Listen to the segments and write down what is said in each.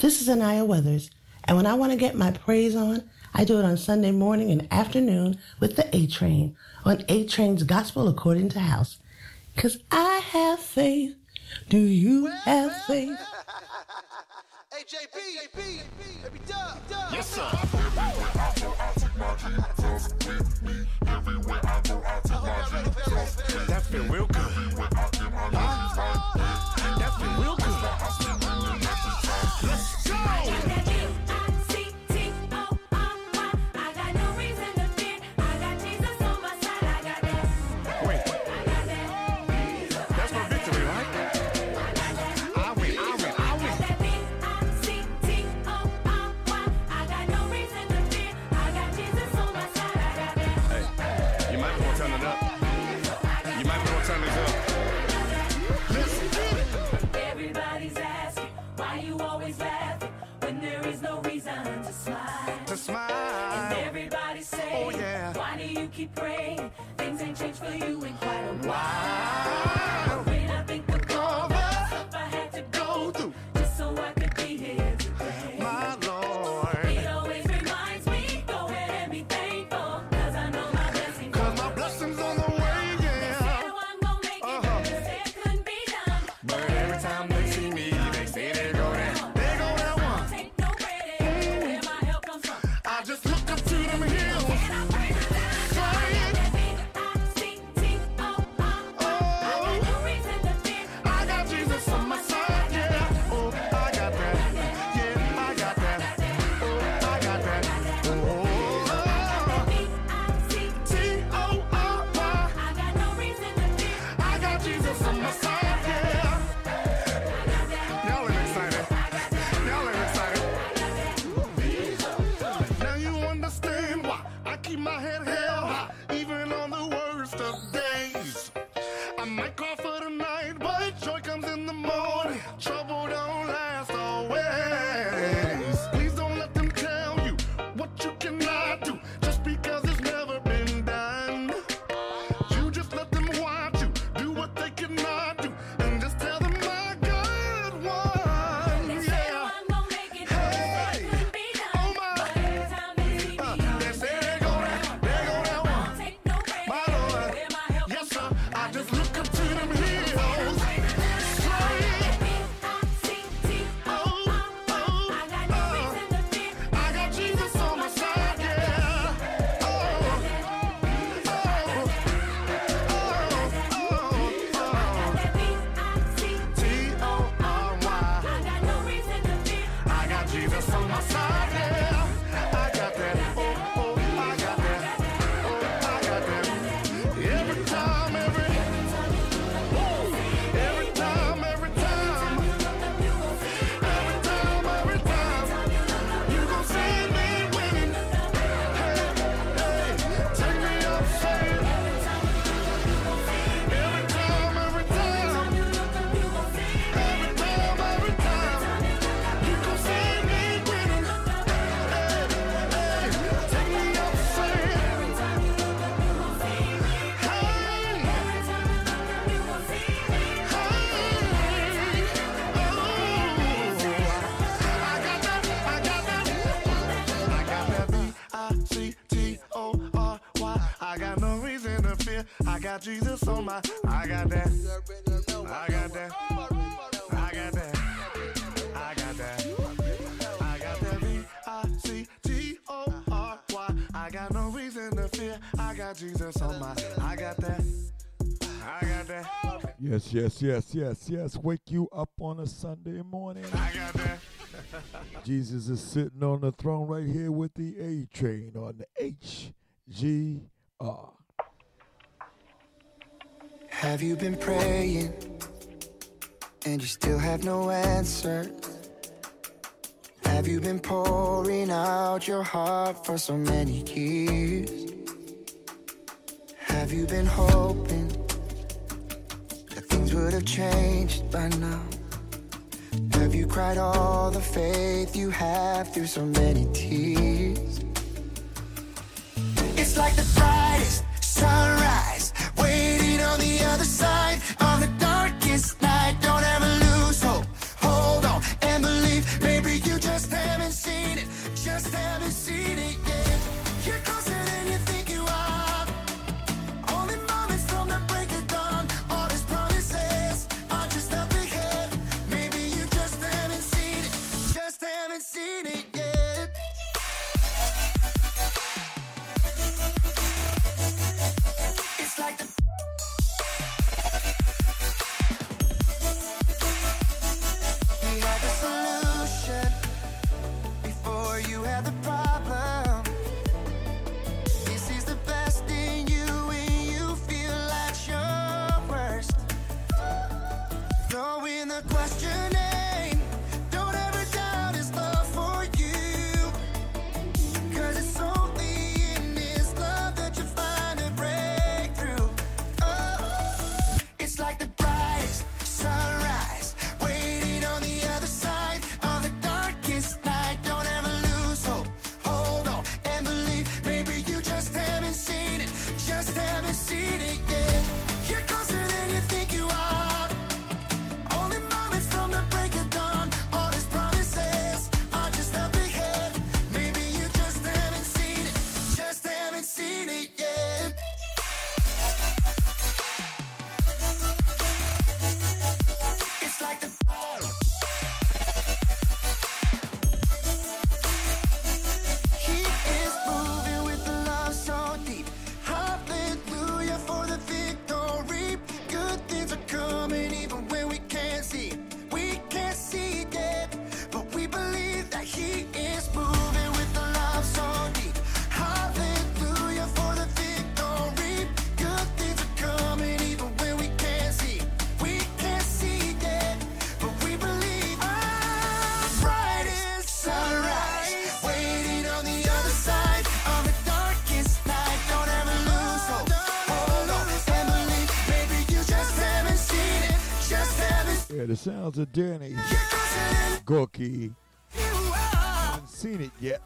This is Anaya Weathers, and when I want to get my praise on, I do it on Sunday morning and afternoon with the A Train on A Train's Gospel According to House. Cause I have faith. Do you have faith? Hey, JP, JP, baby, dub, dub. Yes, sir. Everywhere I go, I take my Jesus with me. Everywhere I go, I take my Jesus. That feel real good. Everywhere I get my love right. That feel real good. Go. Keep praying? Things ain't changed for you in quite a while. On my. I got that. I got that. I got that. I got that. I got that V I C T O R Y. I got no reason to fear. I got Jesus on my. I got that. I got that. Yes, yes, yes, yes, yes. Wake you up on a Sunday morning. I got that. Jesus is sitting on the throne right here with the A train on the HGR. Have you been praying and you still have no answer? Have you been pouring out your heart for so many years? Have you been hoping that things would have changed by now? Have you cried all the faith you have through so many tears? It's like the brightest sunrise on the other side of the darkest night. Don't ever lose hope. Hold on and believe. Maybe you just haven't seen it. Just haven't seen it. the journey. Gorky. Haven't seen it yet.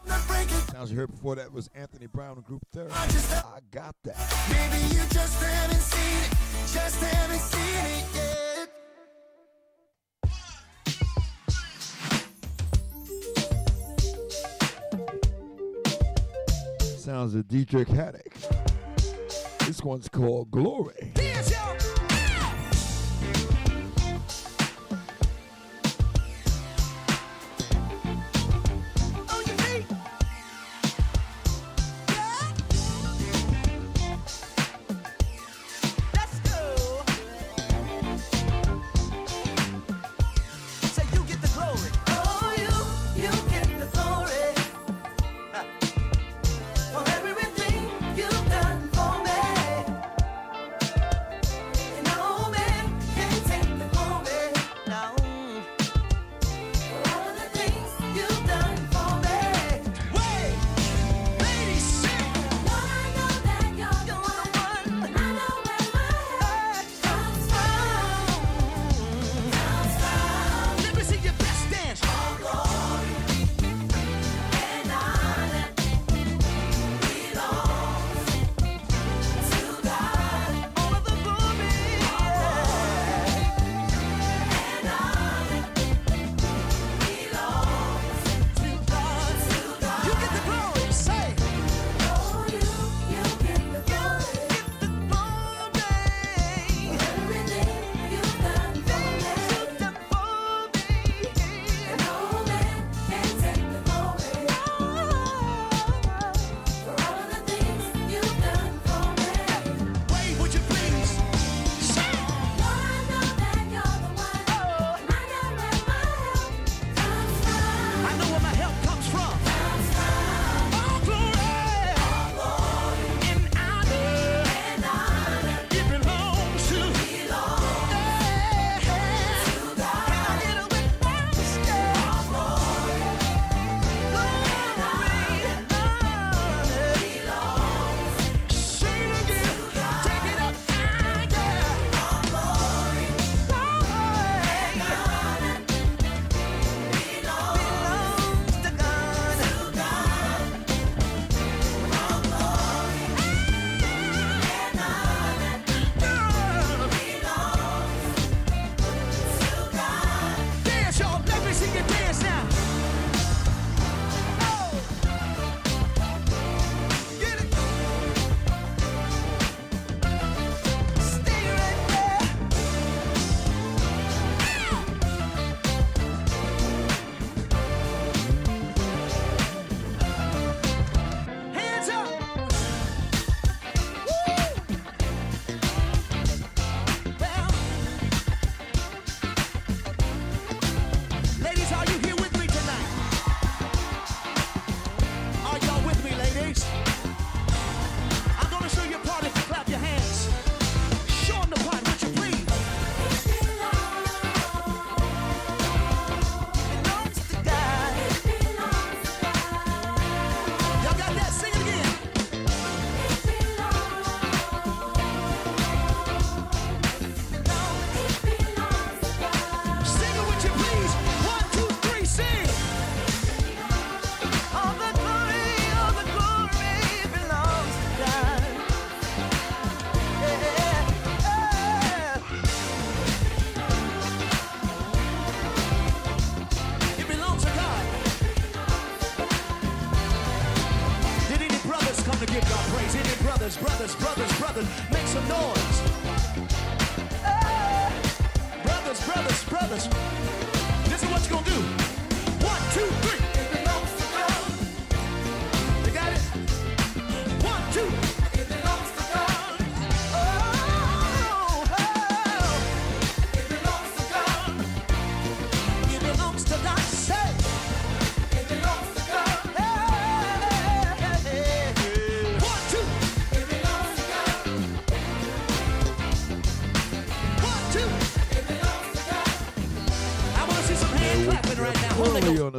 Sounds you heard before that was Anthony Brown and Group Therapy. I got that. Maybe you just haven't seen it. Just haven't seen it yet. sounds of Deitrick Haddon. This one's called Glory.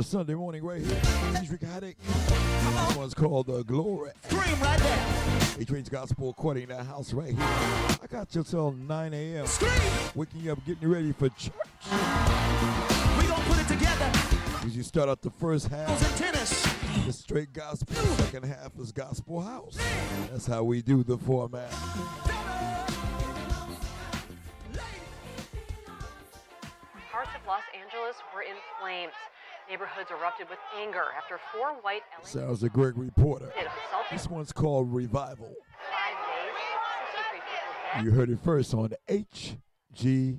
Sunday morning right here. He's Haddon. This one's called the Glory. Scream right there. He gospel according to house right here. I got you till 9 a.m. Scream. Waking you up, getting you ready for church. We gonna put it together. Because you start out the first half. Tennis. The straight gospel. Second half is gospel house. That's how we do the format. Parts of Los Angeles were in flames. Neighborhoods erupted with anger after four white LA Sounds a Greg Reporter. This one's called Revival. days. 63 people dead. You heard it first on HGR.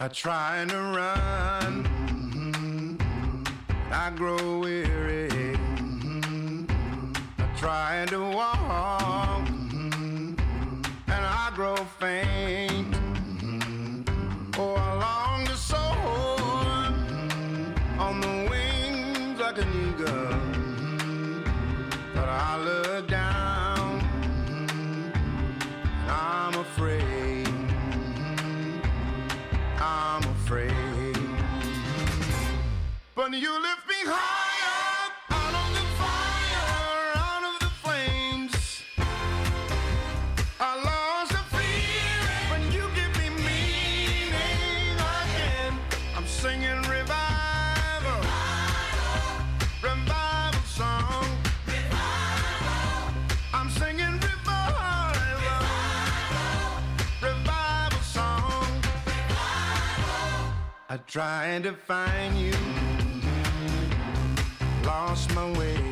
I try to run, I grow weary. I try to walk, you lift me higher out of the fire, out of the flames. I lost the fear when you give me meaning again. I'm singing revival, revival song. I'm singing revival, revival song. I tried to find you, lost my way,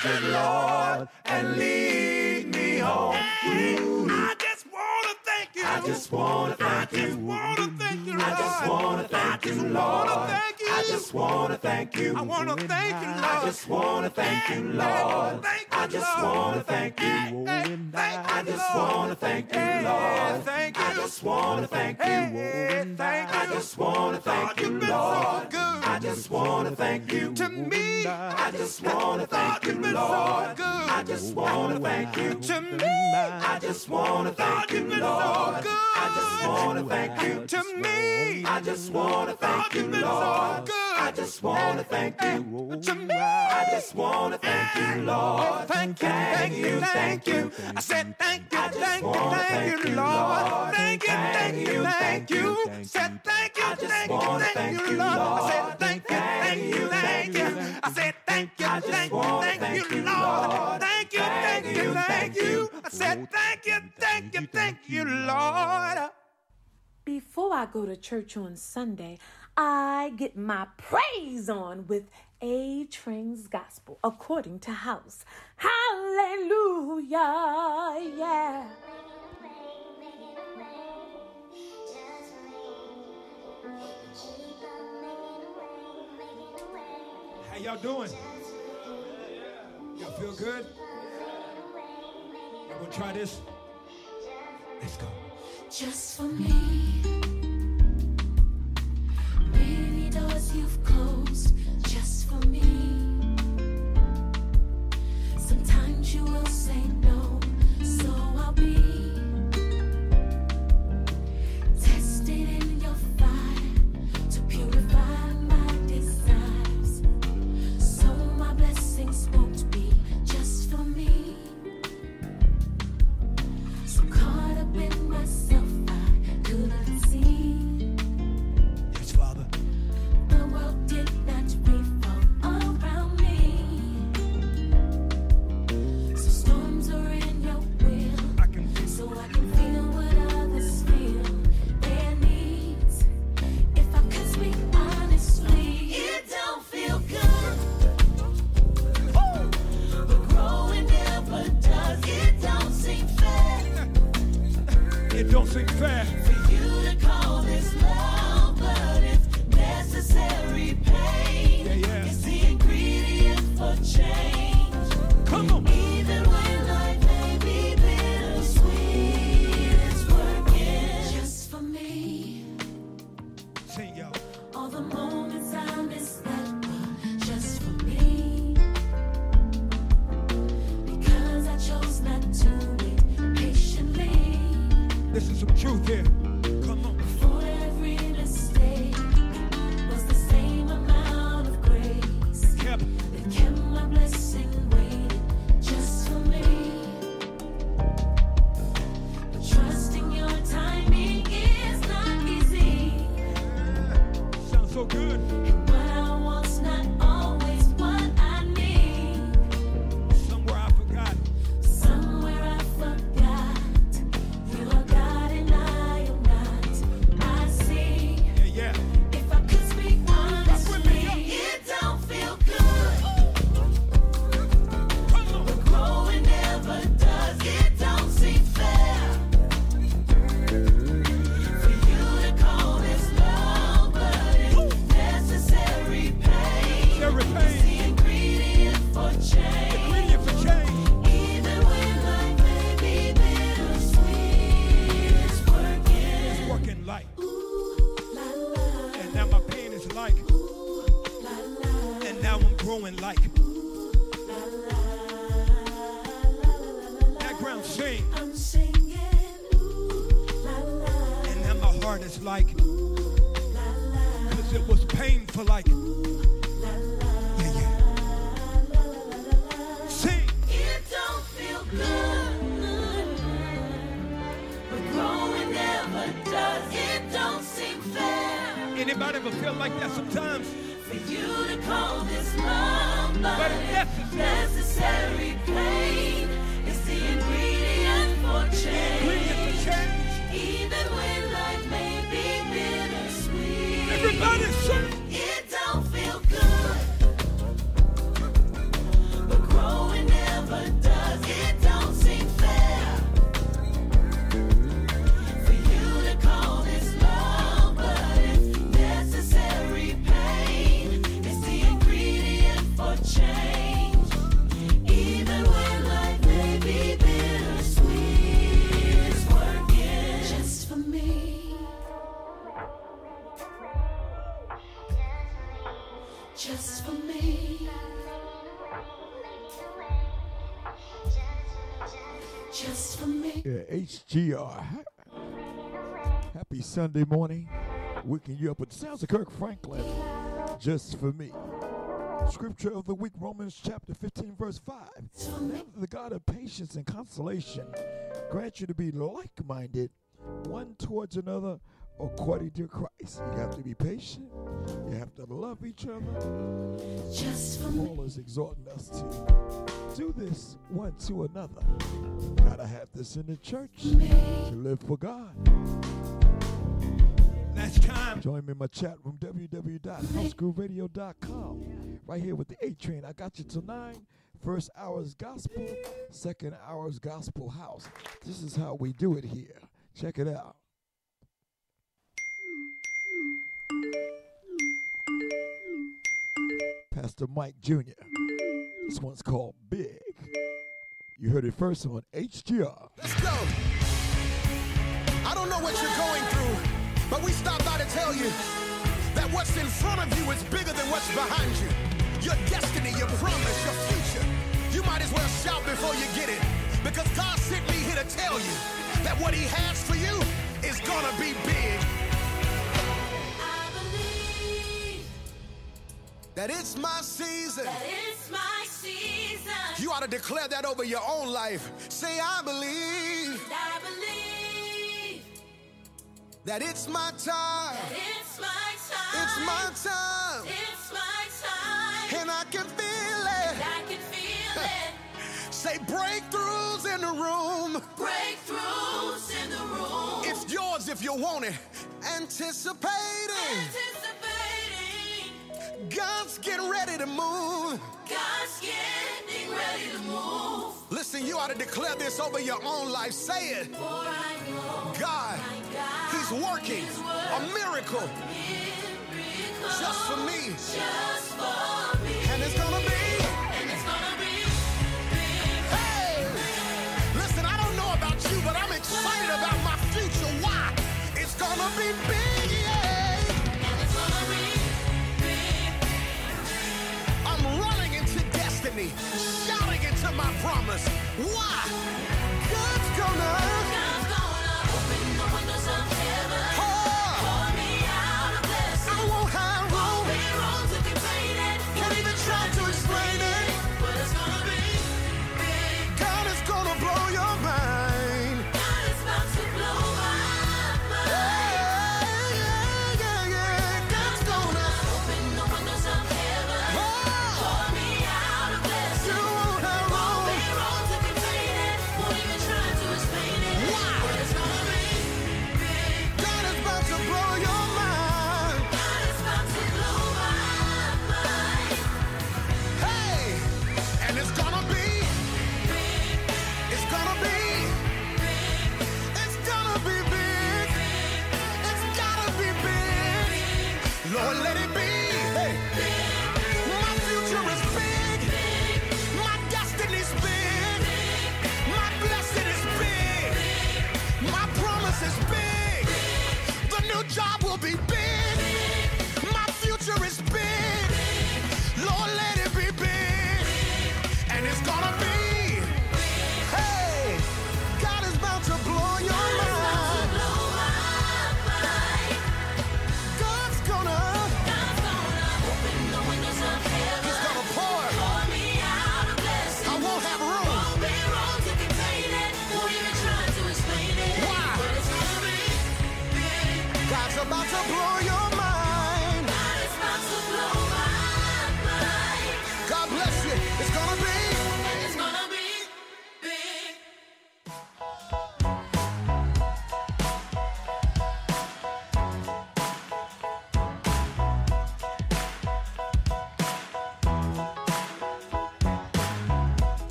precious Lord, and lead me home. I just wanna thank you. I just wanna thank I just you. wanna thank you, Lord. I just wanna thank you, Lord. thank you. I just wanna thank you. I wanna thank you, Lord. I just wanna thank you, Lord. I just wanna thank you. I just wanna thank you, Lord. I just wanna thank you. You. I just wanna thank Lord, you, you've been so Lord. good. I just wanna thank you. to me. I just wanna thank you, Lord. I just wanna thank you. To me, I just wanna thank you, you've been so Lord. I just wanna thank you. to me, I just wanna thank you, you've been so Lord. I just wanna thank you. to. I just wanna thank you, Lord. Thank you, thank you, thank you. I said thank you, thank you, thank you, Lord. Thank you, thank you, thank you. Said thank you, thank you, thank you, Lord. I said thank you, thank you, thank you. I said thank you, thank you, thank you. Lord. Thank you, thank you, thank you. I said thank you, thank you, thank you, Lord. Before I go to church on Sunday, I get my praise on with A Train's Gospel according to House. Hallelujah, yeah. How y'all doing? Y'all feel good? Y'all gonna try this? Let's go. just for me. You will say it don't seem fair. HGR. Happy Sunday morning. Waking you up with the sounds of Kirk Franklin. Just for me. Scripture of the week, Romans chapter 15, verse 5. Now the God of patience and consolation grant you to be like minded, one towards another, according to Christ. You have to be patient. You have to love each other. Just for me. Paul is exhorting us to do this one to another. Gotta have this in the church to live for God. Last time. Join me in my chat room, www.housegrooveradio.com. Right here with the A train. I got you till 9. First hour's gospel, second hour's gospel house. This is how we do it here. Check it out. Pastor Mike Jr. This one's called Big. You heard it first on HGR. Let's go. I don't know what you're going through, but we stopped by to tell you that what's in front of you is bigger than what's behind you. Your destiny, your promise, your future. You might as well shout before you get it, because God sent me here to tell you that what He has for you is gonna be big. That it's my season. that it's my season. You ought to declare that over your own life. Say, I believe I believe that it's my time. that it's my time. It's my time. It's my time. And I can feel it. I can feel it. Say breakthroughs in the room. Breakthroughs in the room. It's yours if you want it. Anticipating. Anticipating. God's getting ready to move. God's getting ready to move. Listen, you ought to declare this over your own life. Say it. For I know God, God He's working a miracle miracle just for me. Just for me. And it's gonna be. Destiny, shouting into my promise. Why? God's gonna.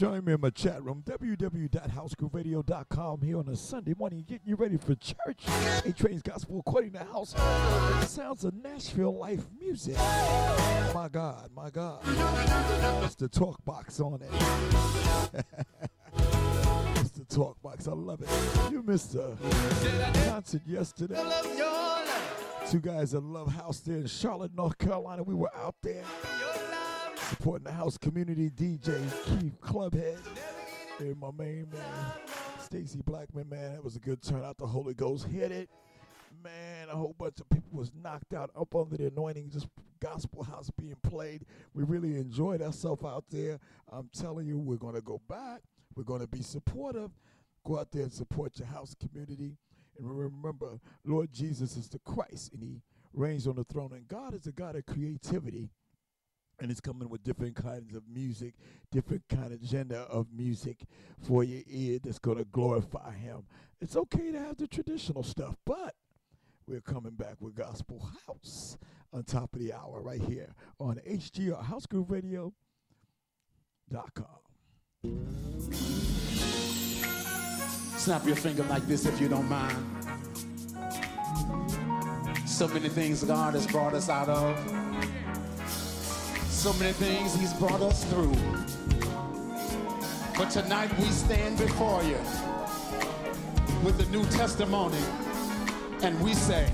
Join me in my chat room, www.housegrooveradio.com here on a Sunday morning, getting you ready for church. A Train's Gospel according to house. The sounds of Nashville life music. My God, my God. It's the talk box on it. it's the talk box. I love it. You missed the concert yesterday. Two guys that love house there in Charlotte, North Carolina. We were out there. Supporting the house community. DJ Keith Clubhead and my main man Stacy Blackman. Man, that was a good turnout. The Holy Ghost hit it. Man, a whole bunch of people was knocked out up under the anointing. Just gospel house being played. We really enjoyed ourselves out there. I'm telling you, we're gonna go back. We're gonna be supportive. Go out there and support your house community. And remember, Lord Jesus is the Christ, and He reigns on the throne. And God is a God of creativity and it's coming with different kinds of music, different kind of genre of music for your ear that's going to glorify Him. It's okay to have the traditional stuff, but we're coming back with Gospel House on top of the hour right here on HGR HouseGrooveradio.com. Snap your finger like this if you don't mind. So many things God has brought us out of. So many things He's brought us through. But tonight we stand before you with the new testimony and we say,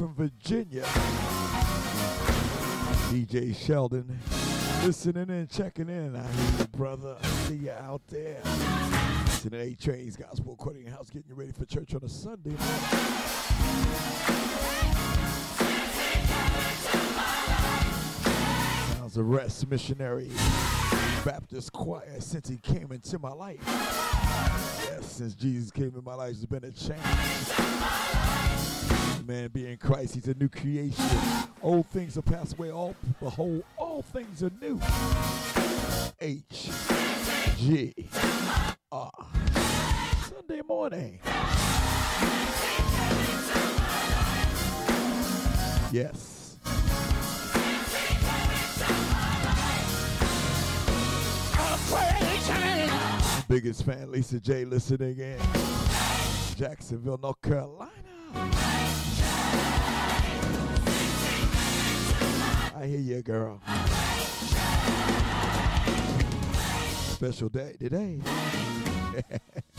from Virginia, DJ Sheldon, listening in, checking in. I hear you, brother. I see you out there. Listening to A Train's Gospel According House, getting you ready for church on a Sunday. Sounds of Rest Missionary Baptist Choir since he came into my life. Yes, since Jesus came in my life, there's been a change. Man, being Christ, he's a new creation. Old things are passed away, all behold, all things are new. H G R Sunday morning. Yes. Biggest fan, Lisa J, listening in. Jacksonville, North Carolina. I hear you, girl. Special day today.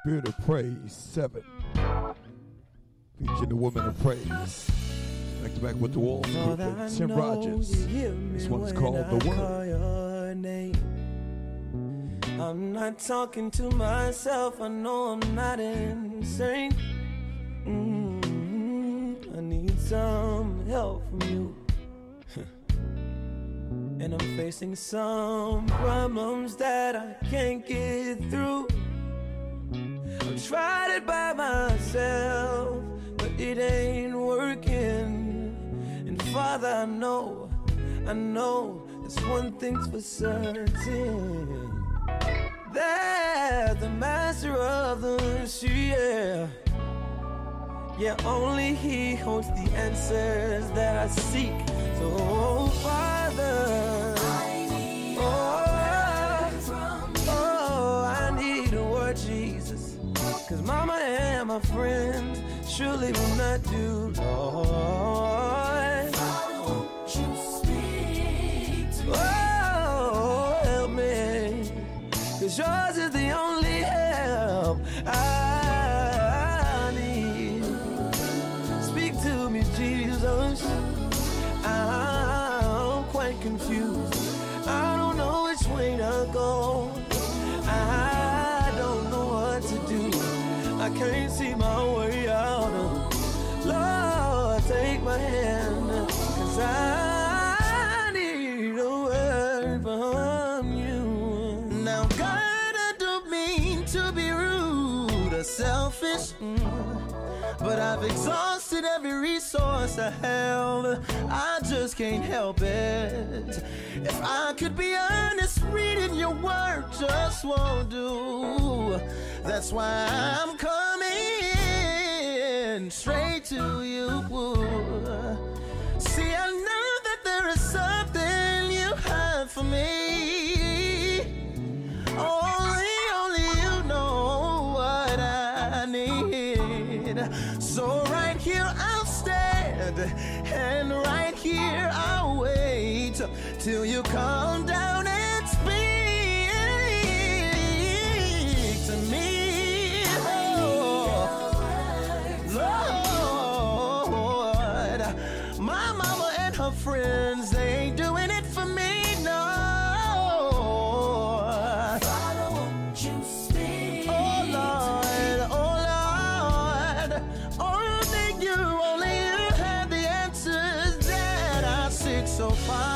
Spirit of Praise 7. Featuring the woman of praise. Back to back with the walls group and Tim Rogers. you hear me This one's called I The Word. call your name. I'm not talking to myself. I know I'm not insane. Mm, I need some help from you. and I'm facing some problems that I can't get through. I've tried it by myself, but it ain't working. And Father, I know, I know there's one thing's for certain. That the master of the sea, yeah. Yeah, only he holds the answers that I seek. So, oh, Father. Oh, Cause mama and my friends surely will not do, Lord. Oh, help me. Cause yours is But I've exhausted every resource I have. I just can't help it. If I could be honest, reading your word just won't do. That's why I'm coming straight to you. See, I know that there is something you have for me. Here I'll wait till you come down seek.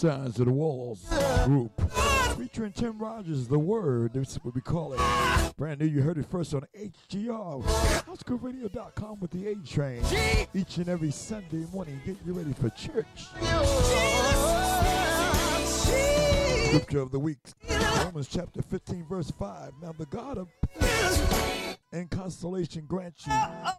Signs of the Walls group. Featuring Tim Rogers, The Word, this is what we call it. Brand new, you heard it first on HGR, HouseGrooveRadio.com with the A Train. Each and every Sunday morning, get you ready for church. Scripture of the week, Romans chapter 15, verse 5. Now the God of peace and consolation grant you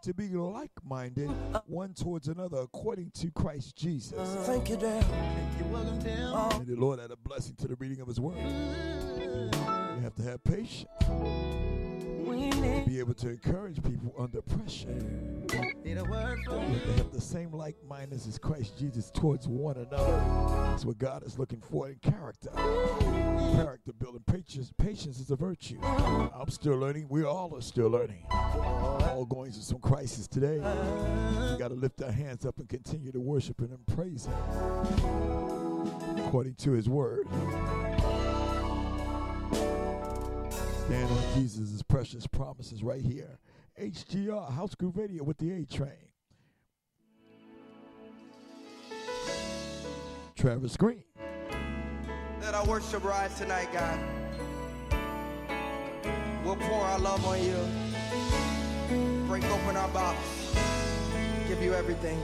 to be like-minded one towards another according to Christ Jesus. Thank you, Dad. Thank You're welcome, Dad. May the Lord add a blessing to the reading of His Word. You have to have patience. Be able to encourage people under pressure. Word have the same like-mindedness as Christ Jesus towards one another. That's what God is looking for in character. Character building. Patience, patience is a virtue. I'm still learning. We all are still learning. All going through some crisis today. We got to lift our hands up and continue to worship Him and praise Him according to His Word. Stand on Jesus' precious promises right here. HGR, House Groove Radio with the A Train. Travis Greene. Let our worship rise tonight, God. We'll pour our love on you. Break open our box. Give you everything.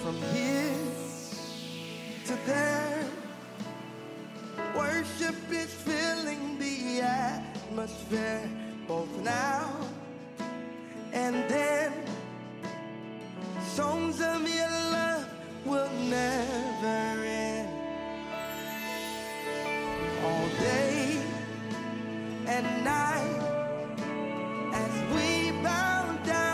From here worship is filling the atmosphere, both now and then. Songs of your love will never end. All day and night, as we bow down,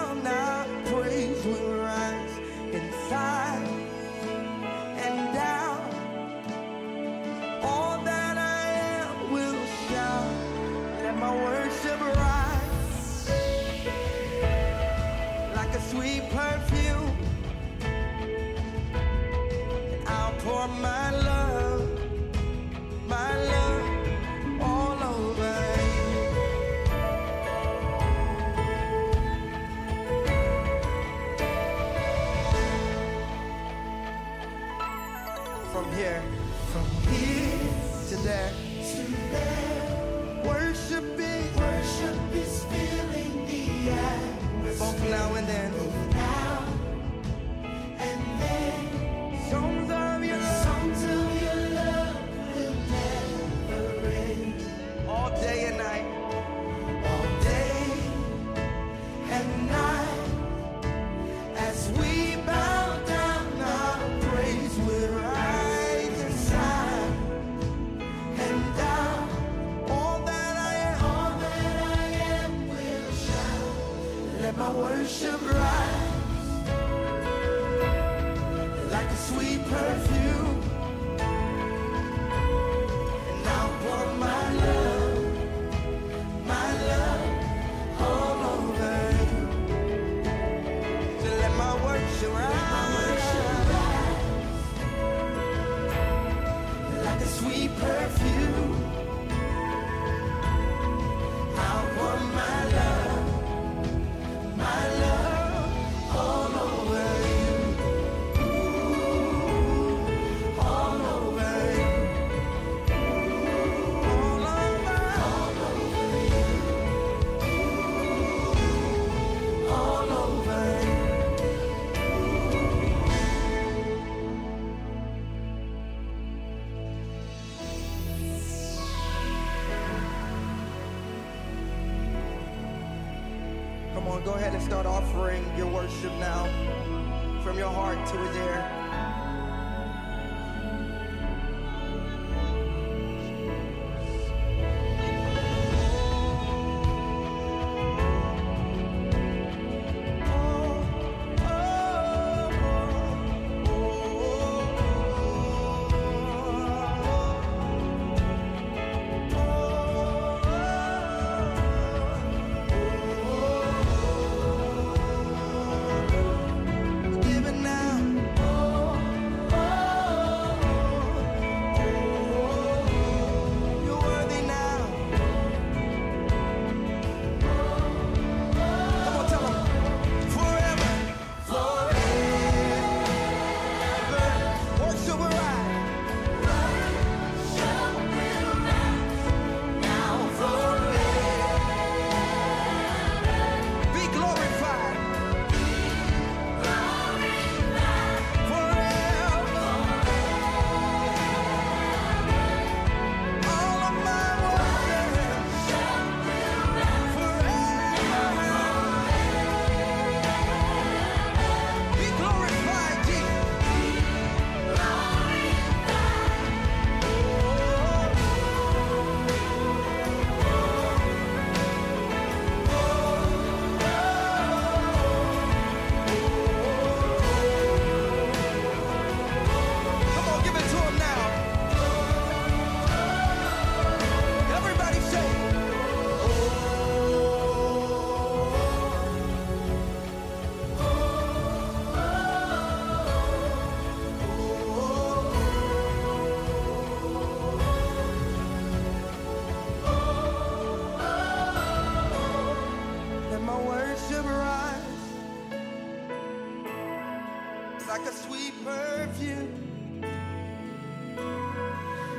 like a sweet perfume.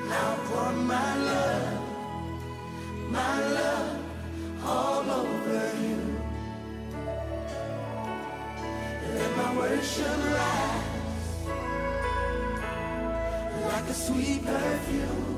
Now pour my love, my love all over you. Let my worship rise like a sweet perfume.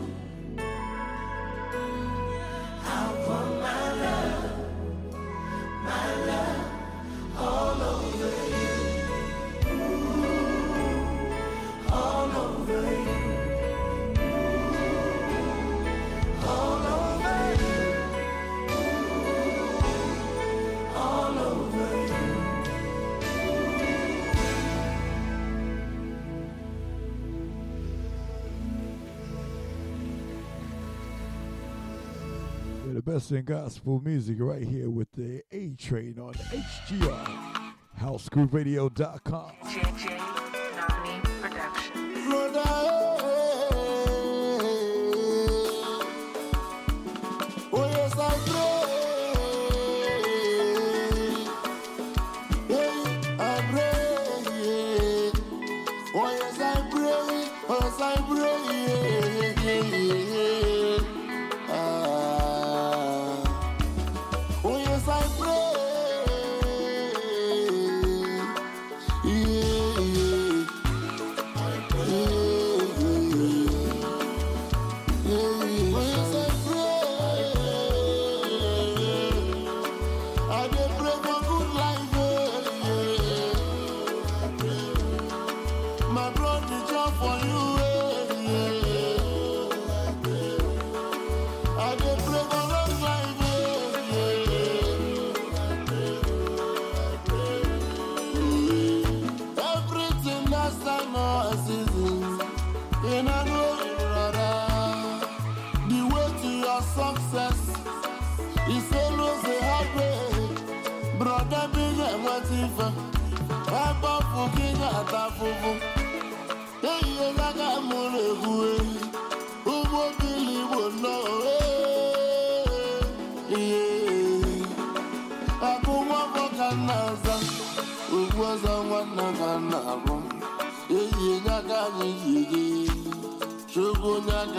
Western gospel music right here with the A Train on HGR, housegrooveradio.com.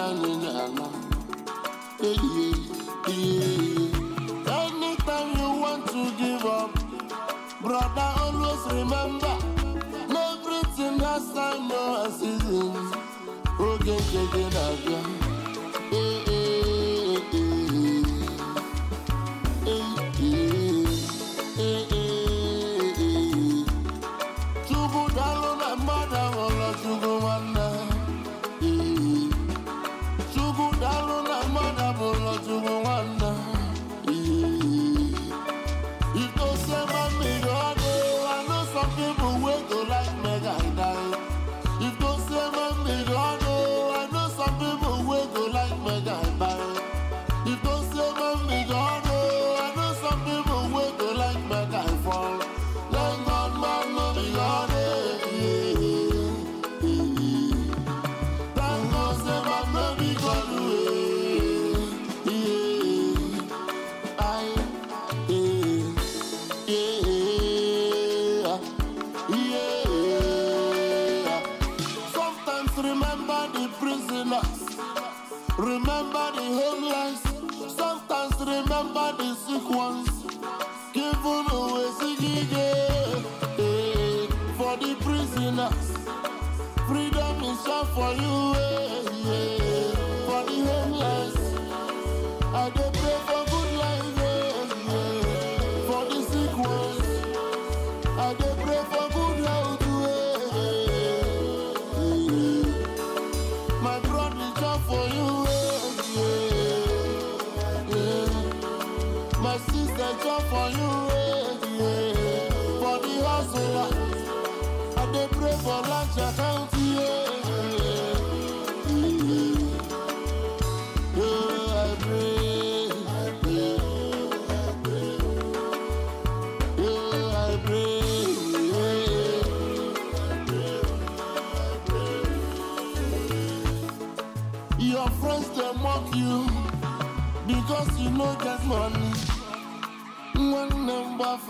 na.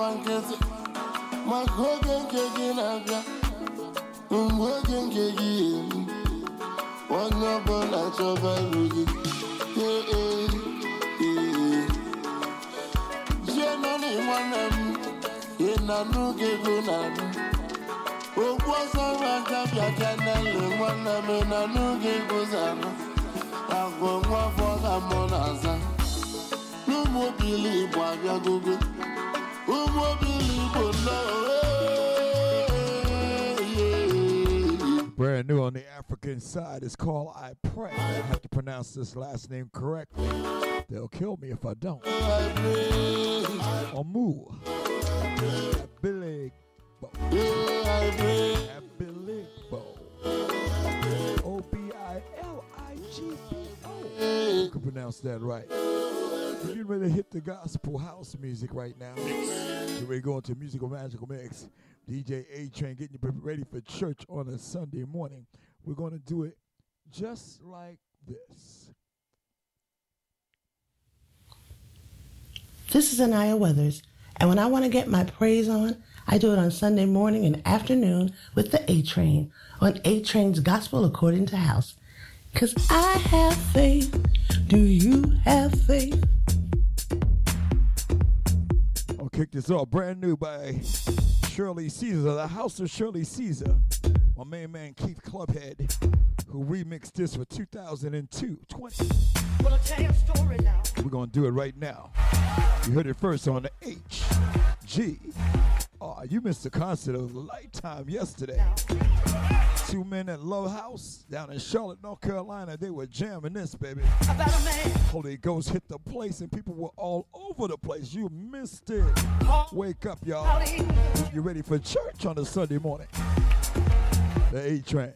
afa nkezi maka oge nke gị na-abịa mgbe oge nke gị eru onye ọbụla chọba iru gị jie nọnị nwanne m ị na n'oge ego na-anụ okwu ọsọ ga-abịa ka n'ele nwanne m na n'oge ego zanụ nwa afọ ga mụ na-aza n'ụmụ obili igbo abịagogo Brand new on the African side is called I Pray. I have to pronounce this last name correctly. They'll kill me if I don't. Omu. Abiligbo. Abiligbo. O B I L I G B O. You can pronounce that right. We're getting ready to hit the gospel house music right now. So we're going to musical magical mix. DJ A Train getting you ready for church on a Sunday morning. We're going to do it just like this. This is Anaya Weathers, and when I want to get my praise on, I do it on Sunday morning and afternoon with the A Train on A Train's Gospel According to House. Because I have faith. Do you have faith? I'll kick this off brand new by Shirley Caesar, the House of Shirley Caesar. My main man Keith Clubhead, who remixed this for 2002 20. Well, I'll tell you a story now. We're gonna do it right now. You heard it first on the H G. Oh, you missed the concert of a lifetime yesterday. Two men at Love House down in Charlotte, North Carolina. They were jamming this, baby. About a man. Holy Ghost hit the place and people were all over the place. You missed it. Wake up, y'all. You ready for church on a Sunday morning? The A Train.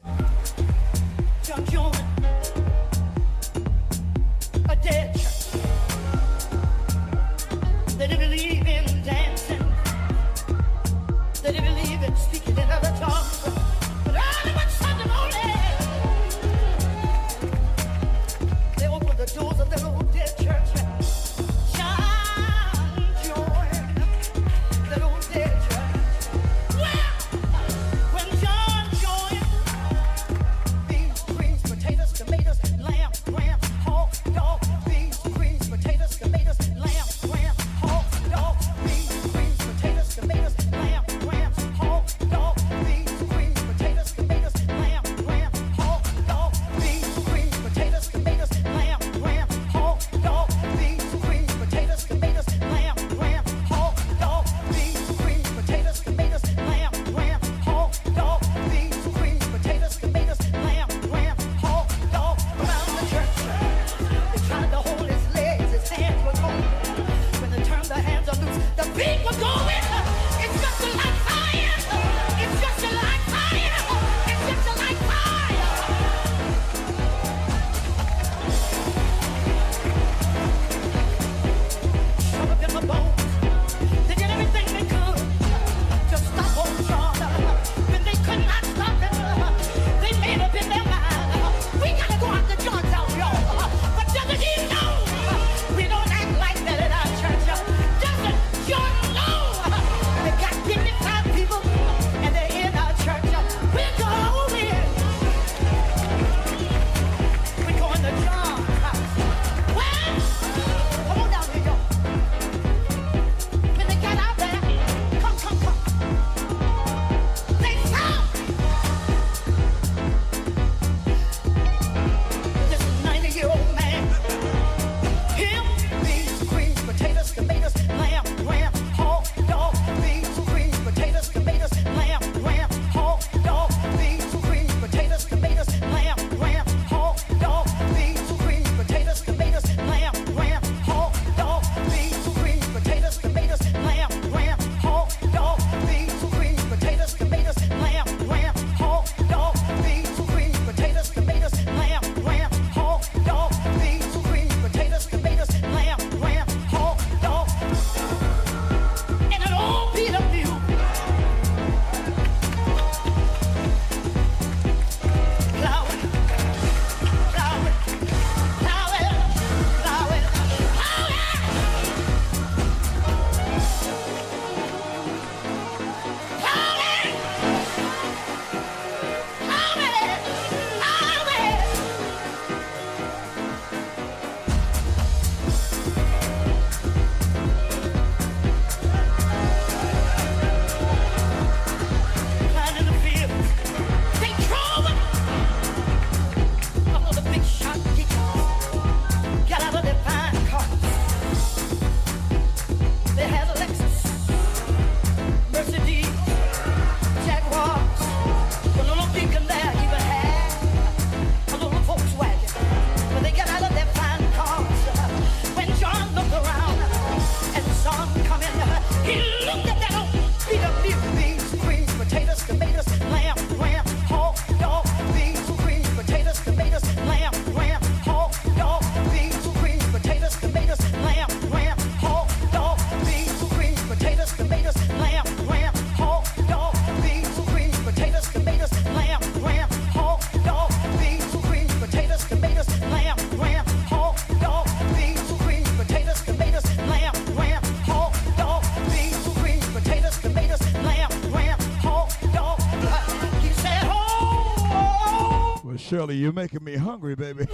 Shirley, you're making me hungry, baby.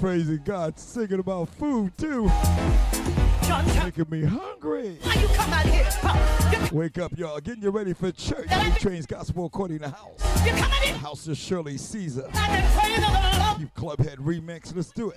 Praising God, singing about food too. John, making me hungry. Why you come out here? Huh? Wake up, y'all. Getting you ready for church. A Train's gospel according to house. You come out here? House of Shirley Caesar. Keith Clubhead remix. Let's do it.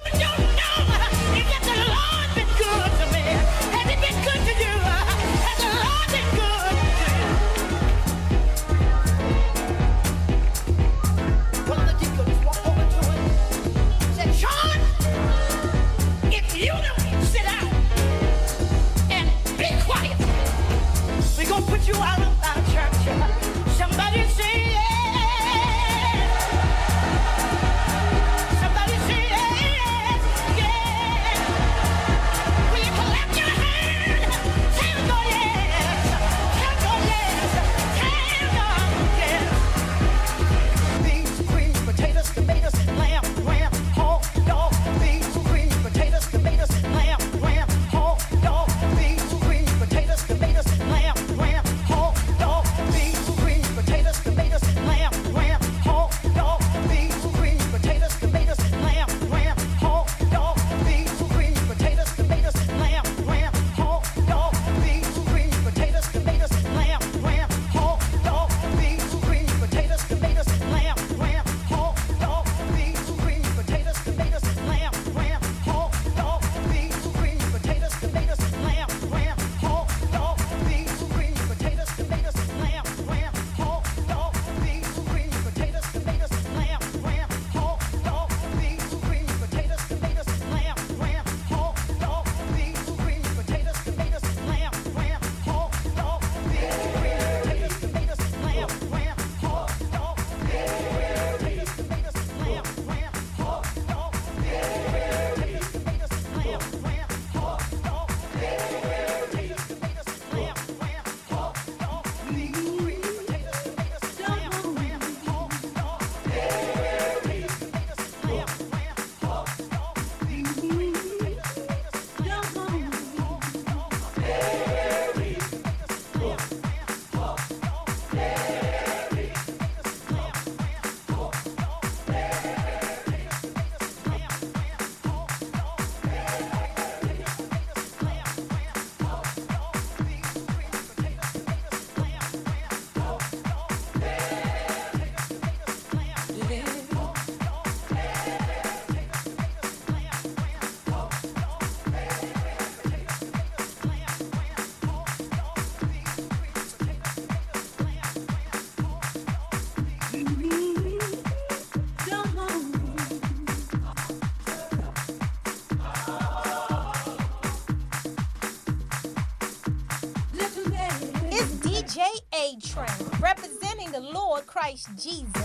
Jesus.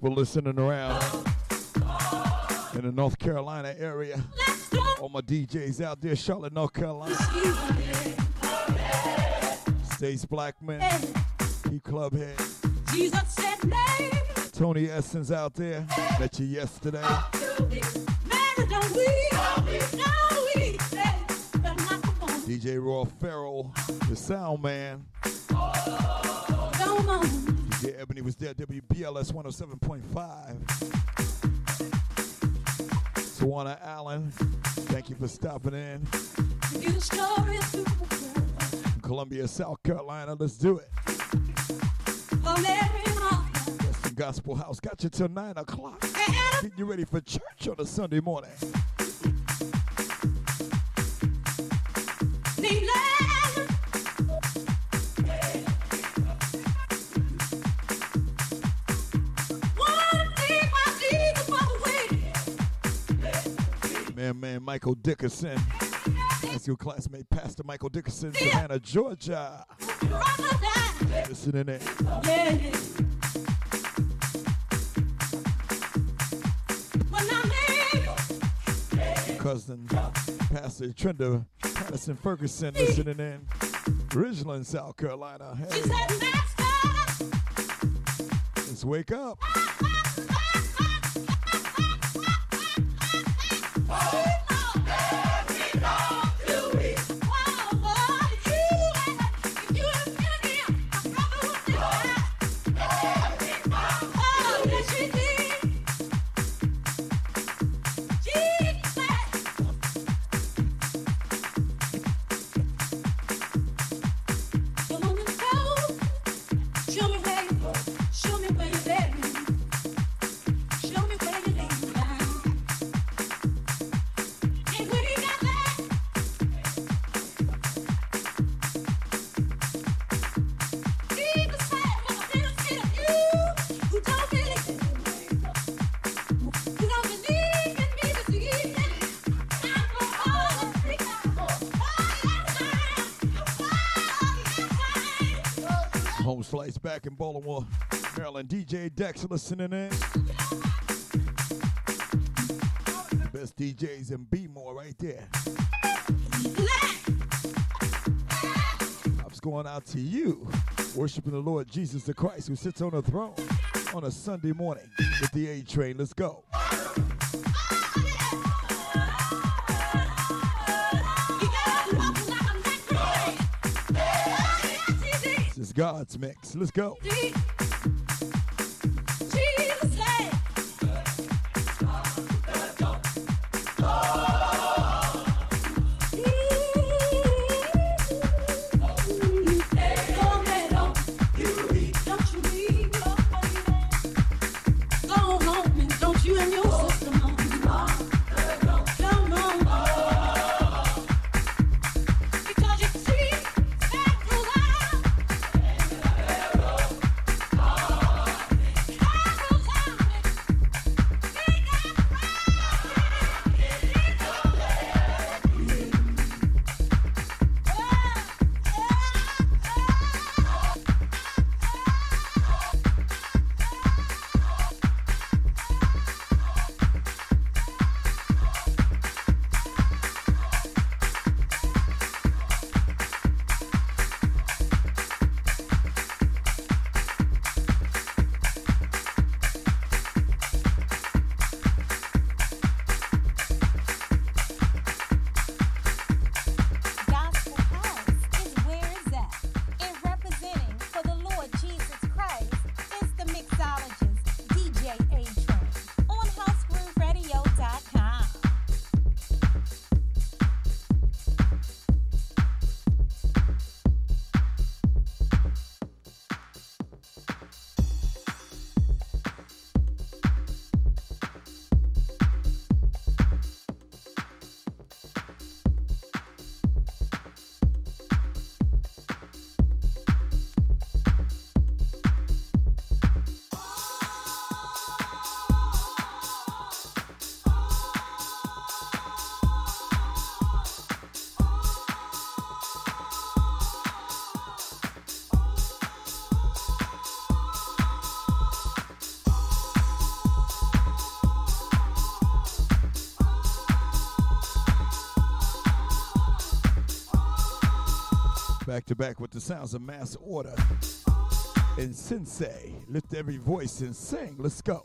people listening around in the North Carolina area. All my DJs out there, Charlotte, North Carolina. Stace Blackman, P Clubhead. Tony Essence out there. Met you yesterday. DJ Raw Farrell, the sound man. Yeah, Ebony was there, WBLS 107. Thank you for stopping in. Columbia, South Carolina, let's do it. That's the Gospel House. Got you till 9 o'clock. Getting you ready for church on a Sunday morning. Man, Michael Dickerson. That's your classmate, Pastor Michael Dickerson, Savannah, Georgia. Listening in. Cousin, Pastor Trenda Patterson Ferguson, listening in. Ridgeland, South Carolina. Hey. Let's wake up. Slice back in Baltimore, Maryland. DJ Dex listening in. Best DJs in B more right there. Props going out to you, worshiping the Lord Jesus the Christ who sits on the throne on a Sunday morning with the A train. Let's go. God's mix. Let's go. Back to back with the sounds of mass order. And Sensei, lift every voice and sing. Let's go.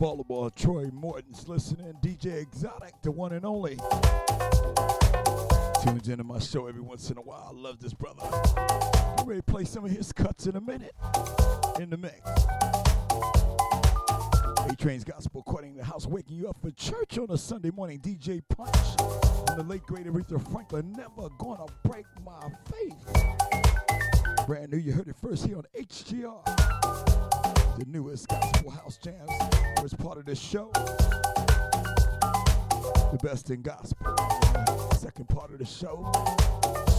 Baltimore, Troy Morton's listening. DJ Exotic, the one and only. Tunes into my show every once in a while. I love this brother. I'm ready to play some of his cuts in a minute. In the mix. A Train's Gospel according the house, waking you up for church on a Sunday morning. DJ Punch and the late great Aretha Franklin. Never gonna break my faith. Brand new, you heard it first here on HGR. The show. The best in gospel. Second part of the show.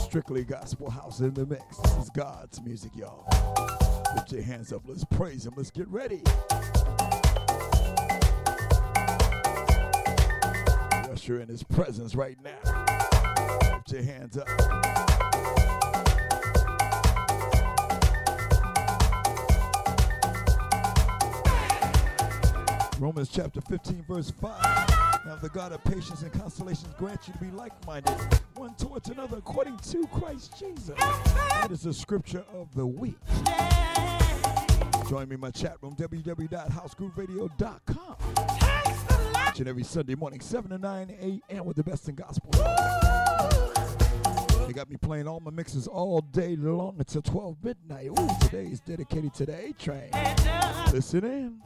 Strictly gospel house in the mix. This is God's music, y'all. Put your hands up. Let's praise Him. Let's get ready. Usher in His presence right now. Put your hands up. Romans chapter 15, verse 5. Now the God of patience and consolations grant you to be like-minded, one towards another, according to Christ Jesus. That is the scripture of the week. Join me in my chat room, www.housegrooveradio.com. Each and every Sunday morning, 7 to 9 a.m. with the best in gospel. They got me playing all my mixes all day long until 12 midnight. Ooh, today is dedicated to the A Train. Listen in.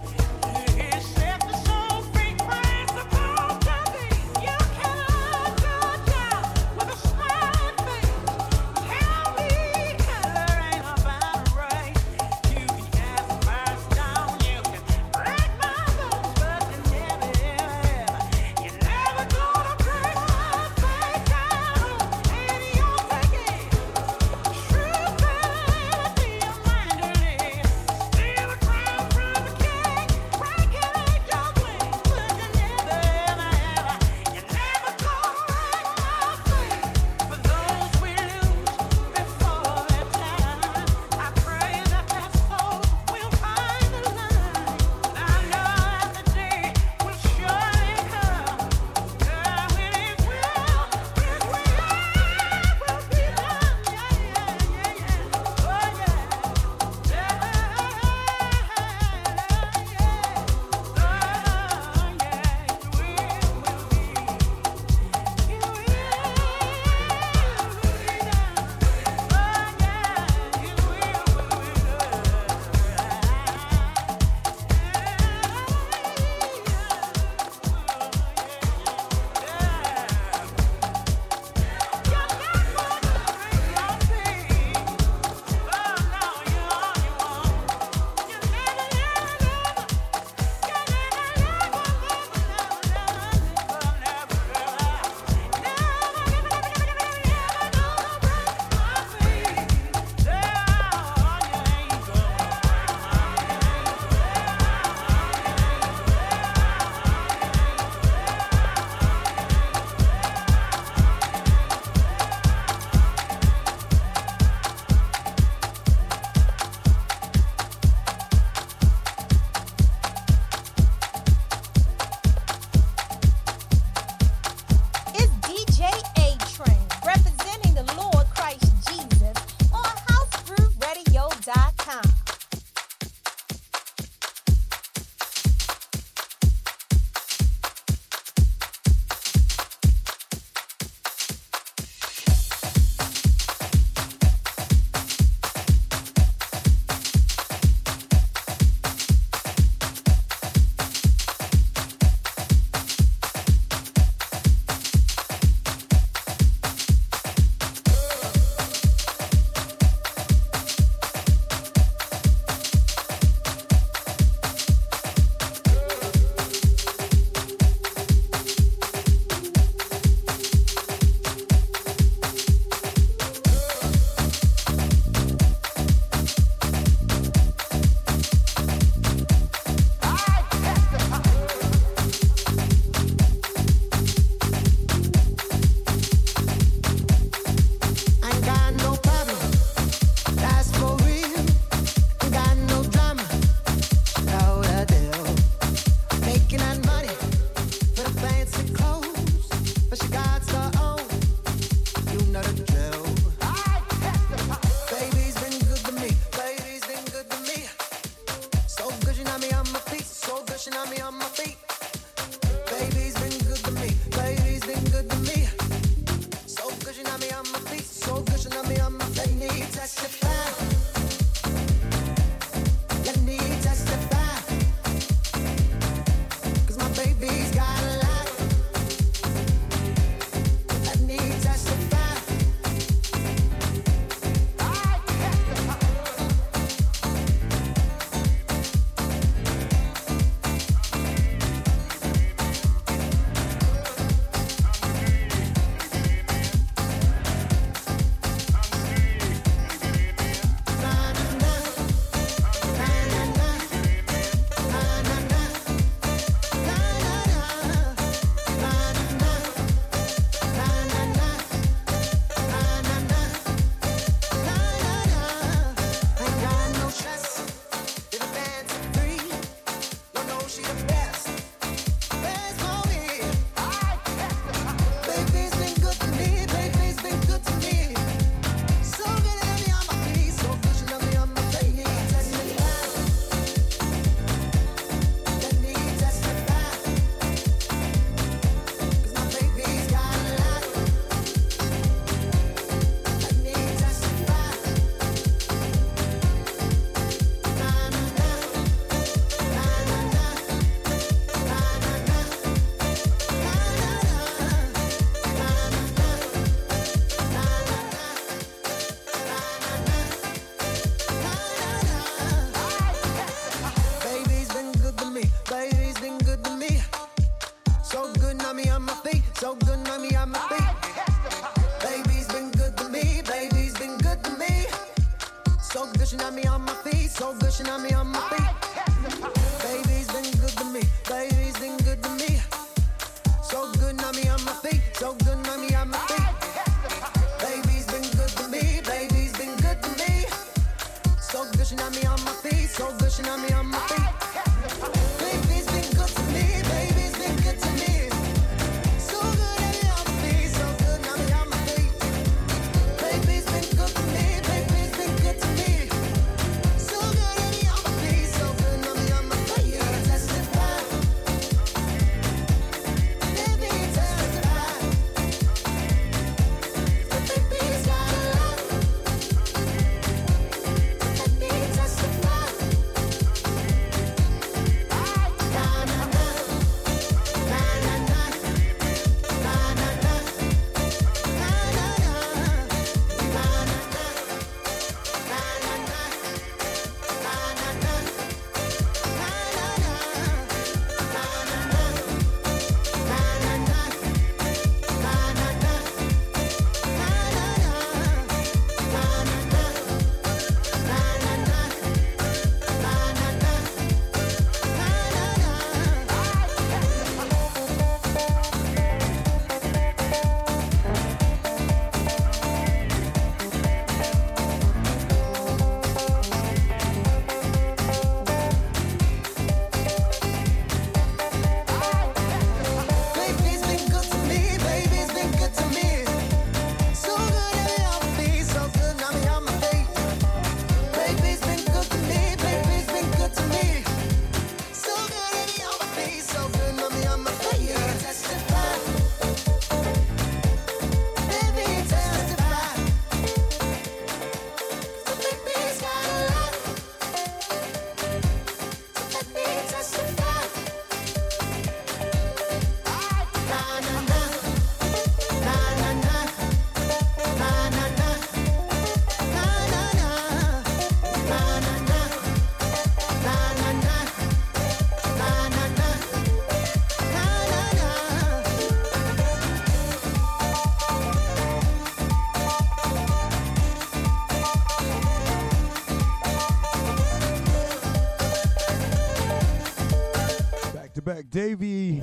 Davey,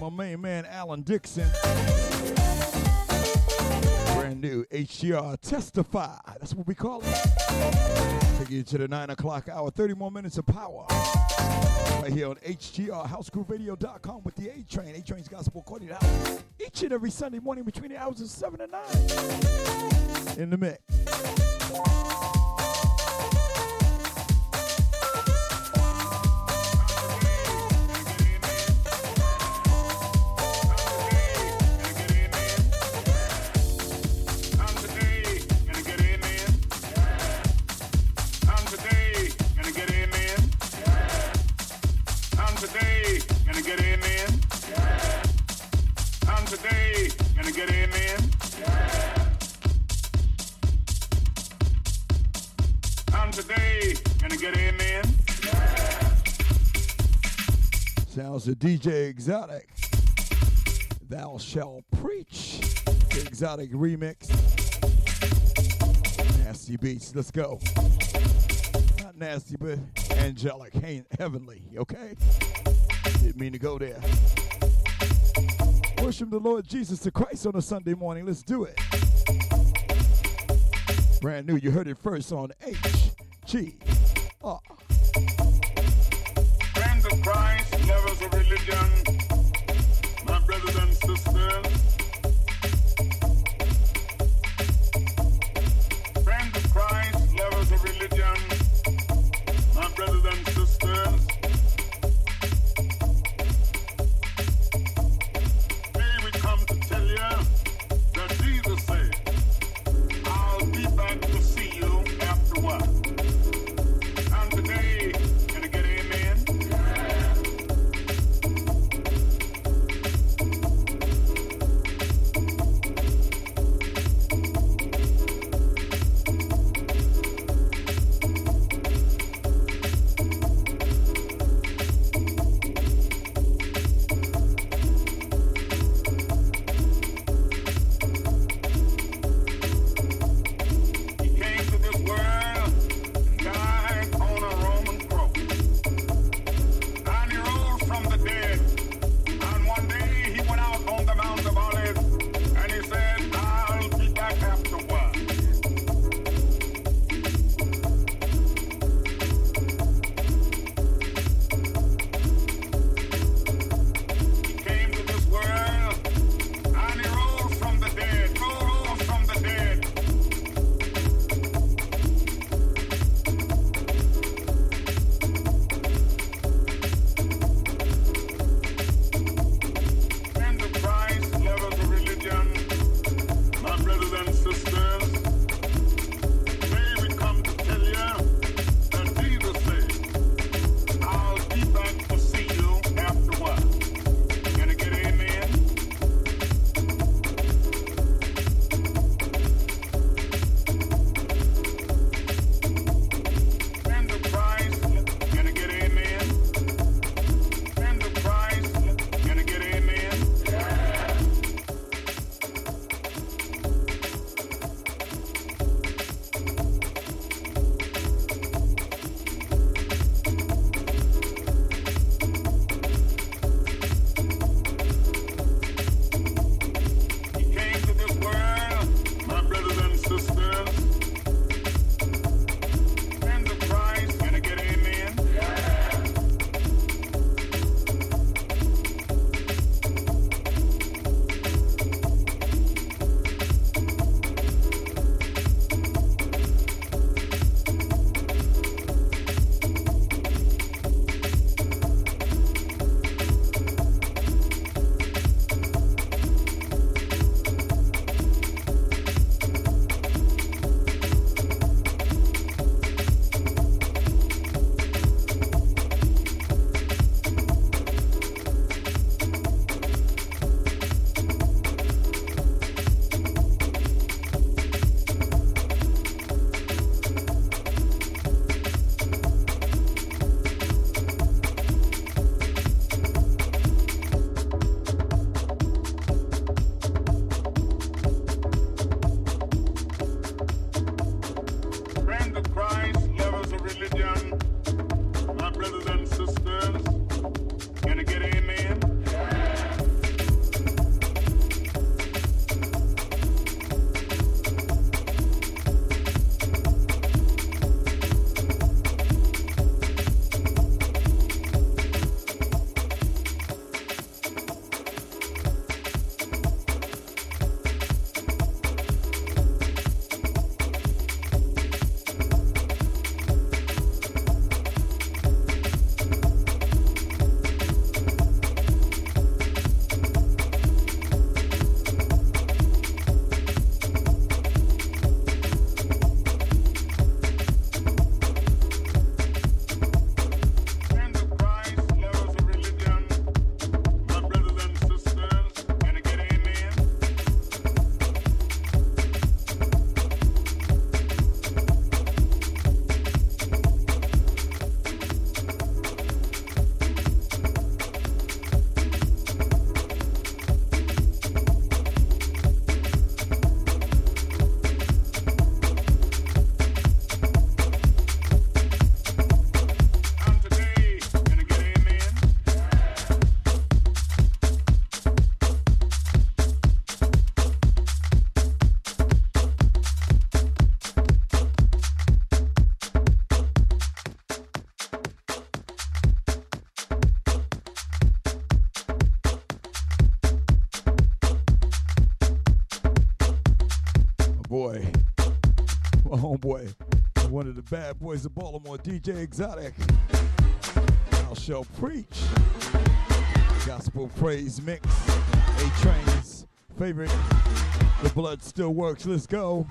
my main man Alan Dixon. Brand new HGR Testify. That's what we call it. Take you to the 9 o'clock hour, 30 more minutes of power. Right here on HGR, HouseGrooveRadio.com with the A Train. A Train's Gospel to House. Each and every Sunday morning between the hours of 7 and 9. In the mix. Sounds of DJ Exotic. Thou shall preach. The Exotic remix. Nasty beats. Let's go. Not nasty, but angelic, he- heavenly. Okay. Didn't mean to go there. Worship the Lord Jesus the Christ on a Sunday morning. Let's do it. Brand new. You heard it first on HGR. Friends of Christ, lovers of religion, one of the bad boys of Baltimore, DJ Exotic. I shall preach. Gospel praise mix. A Train's favorite. The blood still works. Let's go.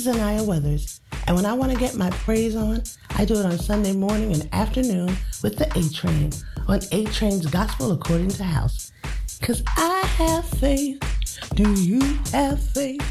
Is Anaya Weathers, and when I want to get my praise on, I do it on Sunday morning and afternoon with the A Train on A Train's Gospel According to House. Because I have faith. Do you have faith?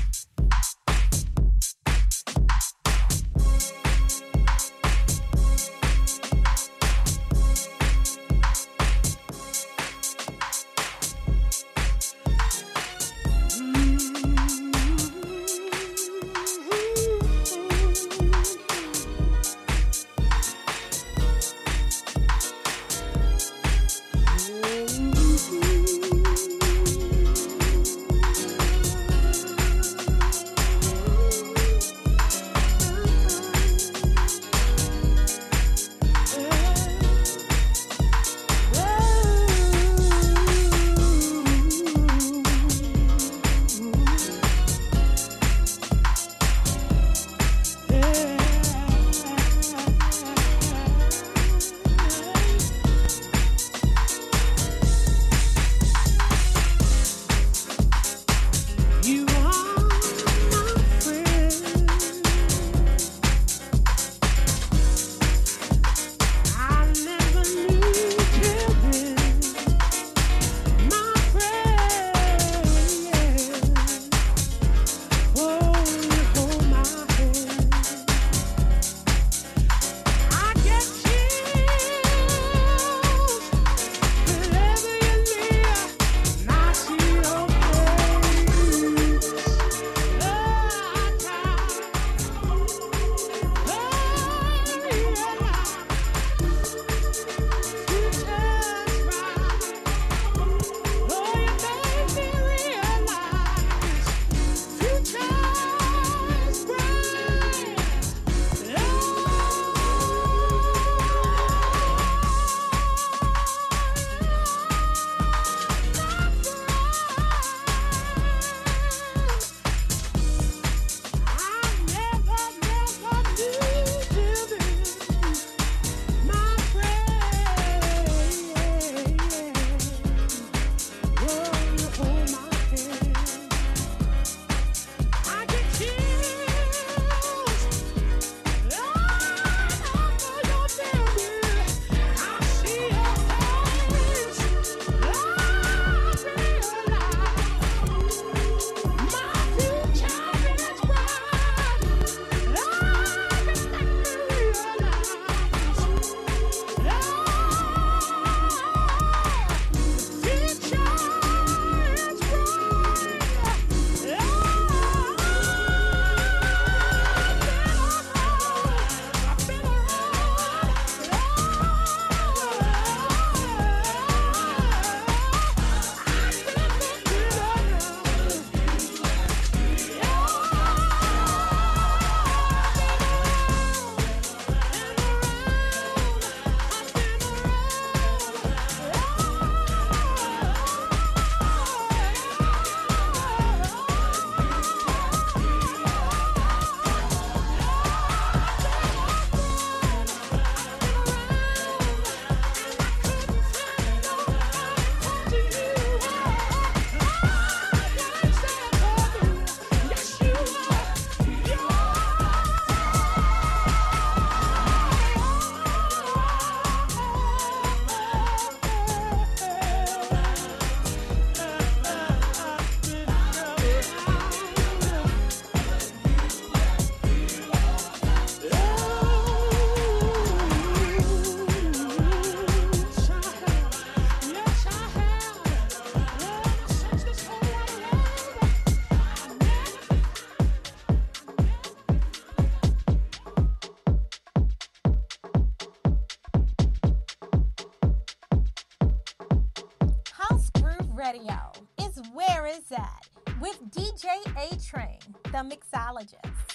With DJ A Train, the mixologist.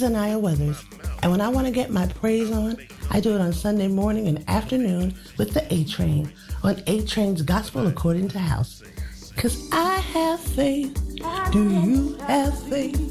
Is Anaya Weathers, and when I want to get my praise on, I do it on Sunday morning and afternoon with the A Train on A Train's Gospel According to House. Cause I have faith. Do you have faith?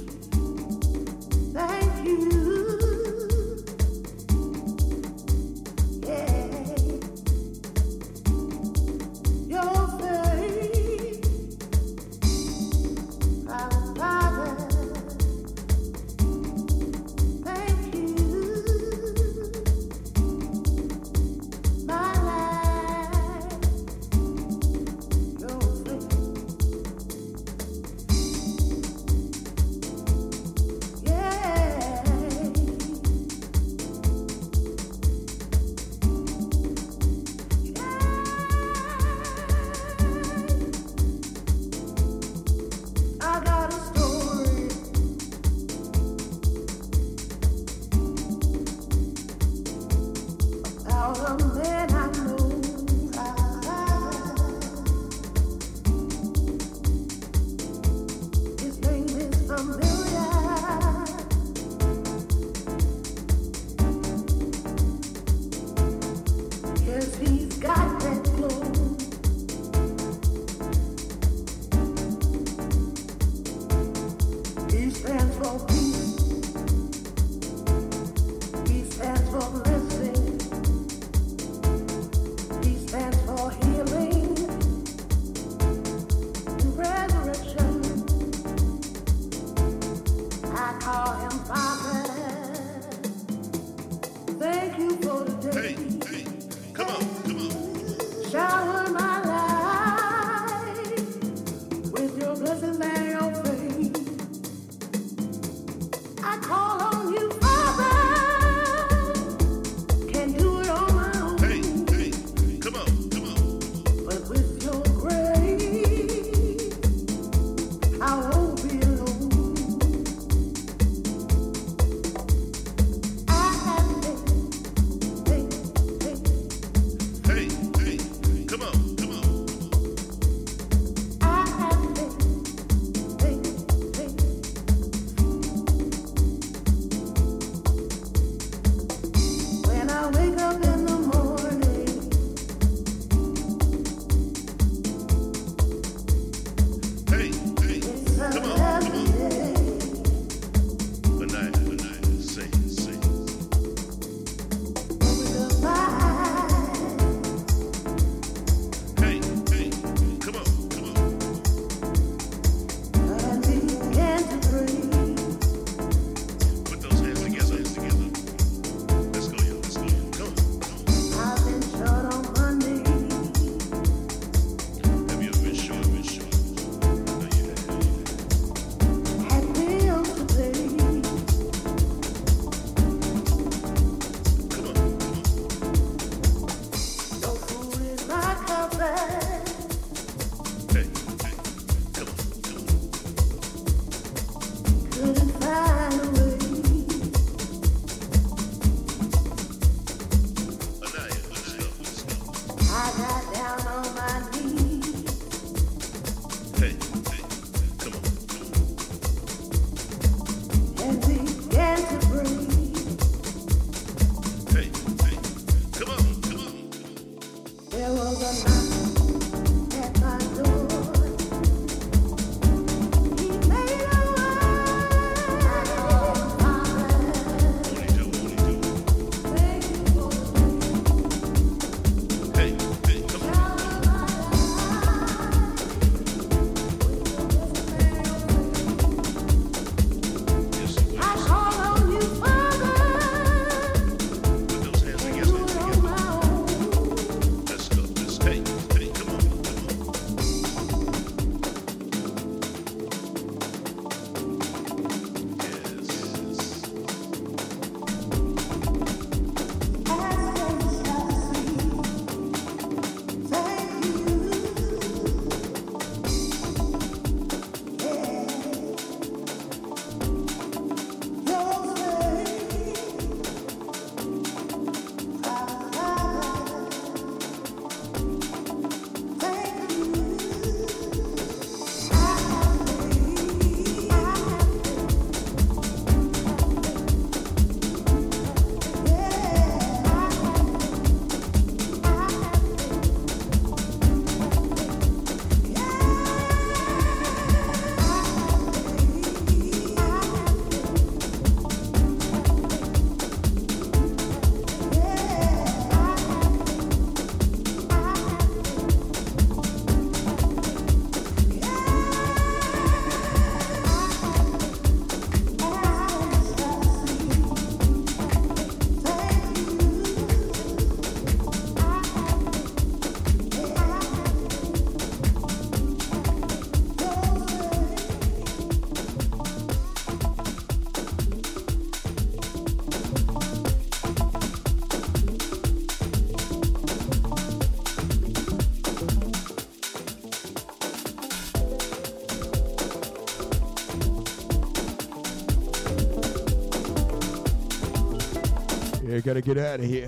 Yeah, gotta get out of here.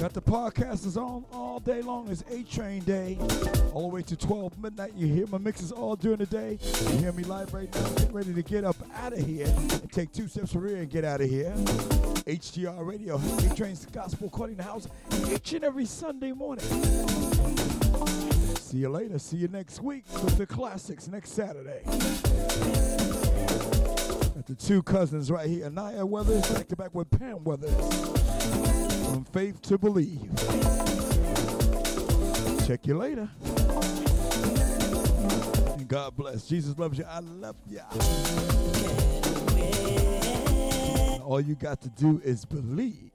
Got the podcasters on all day long. It's A Train Day. All the way to 12 midnight. You hear my mixes all during the day. You hear me live right now. Get ready to get up out of here and take two steps for real and get out of here. HGR Radio, A Train's the Gospel to House each and every Sunday morning. See you later. See you next week with the classics next Saturday. Got the two cousins right here, Naya Weathers, back to back with Pam Weathers. From faith to believe. Check you later. And God bless. Jesus loves you. I love you. All you got to do is believe.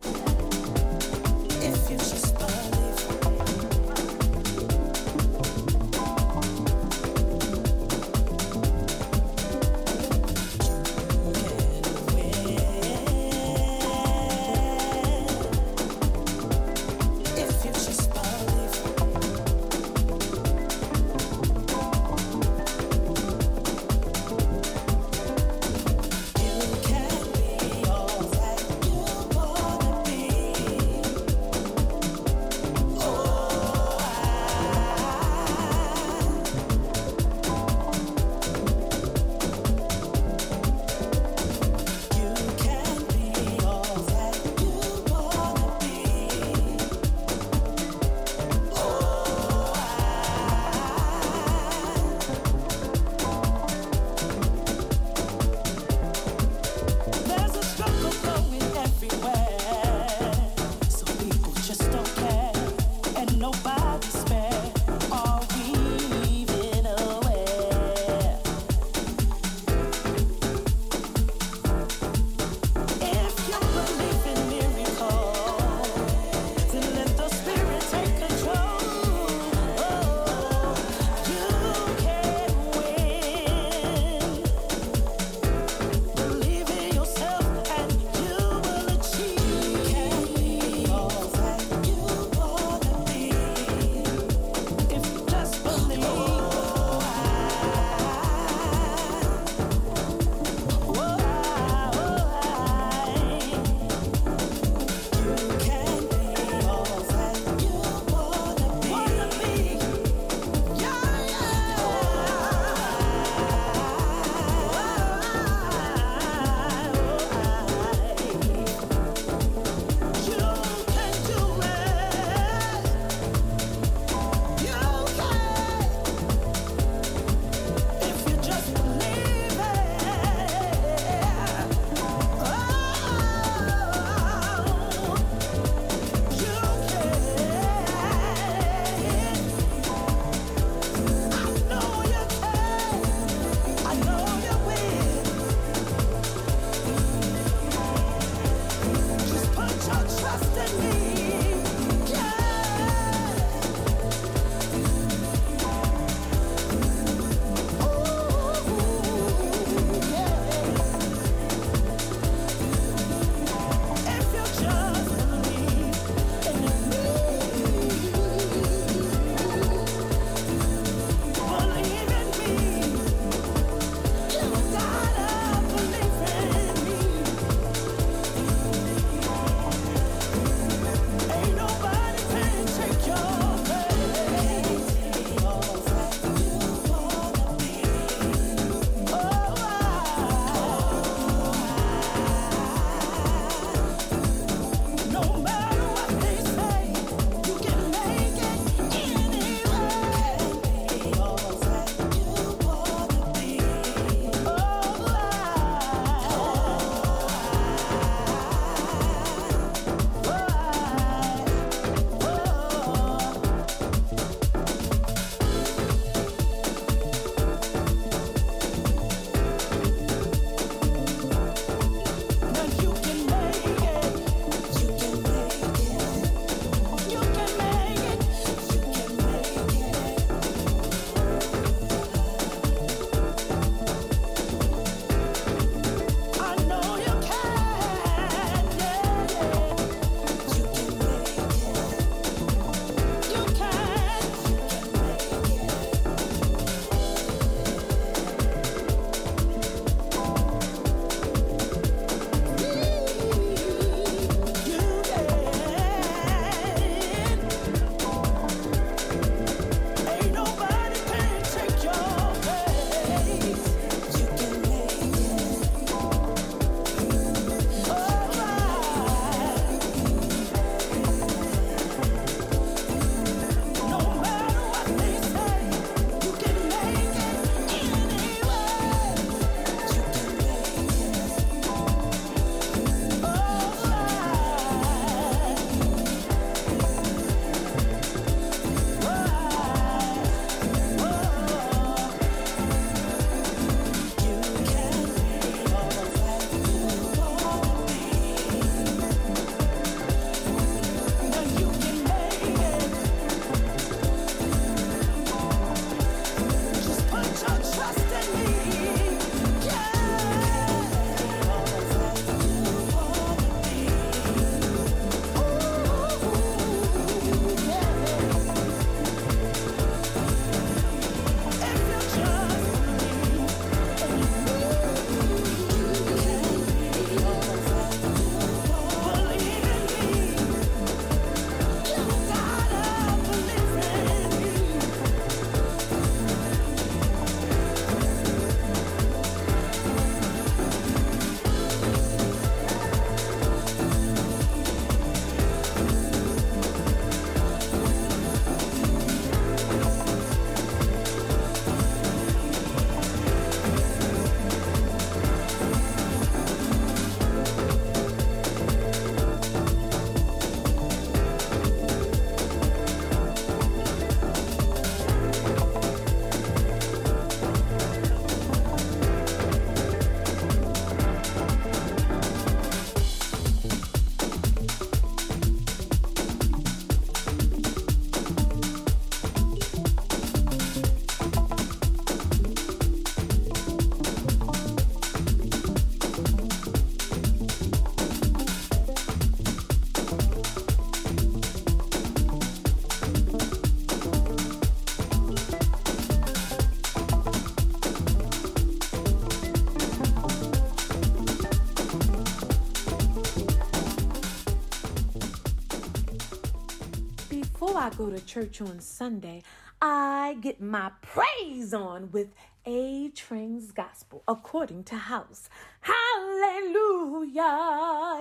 Go to church on Sunday, I get my praise on with A Train's Gospel according to House. Hallelujah.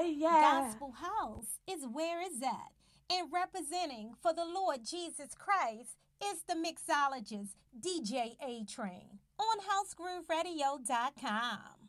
Yeah. Gospel House is where it's at. And representing for the Lord Jesus Christ is the mixologist DJ A Train on housegrooveradio.com.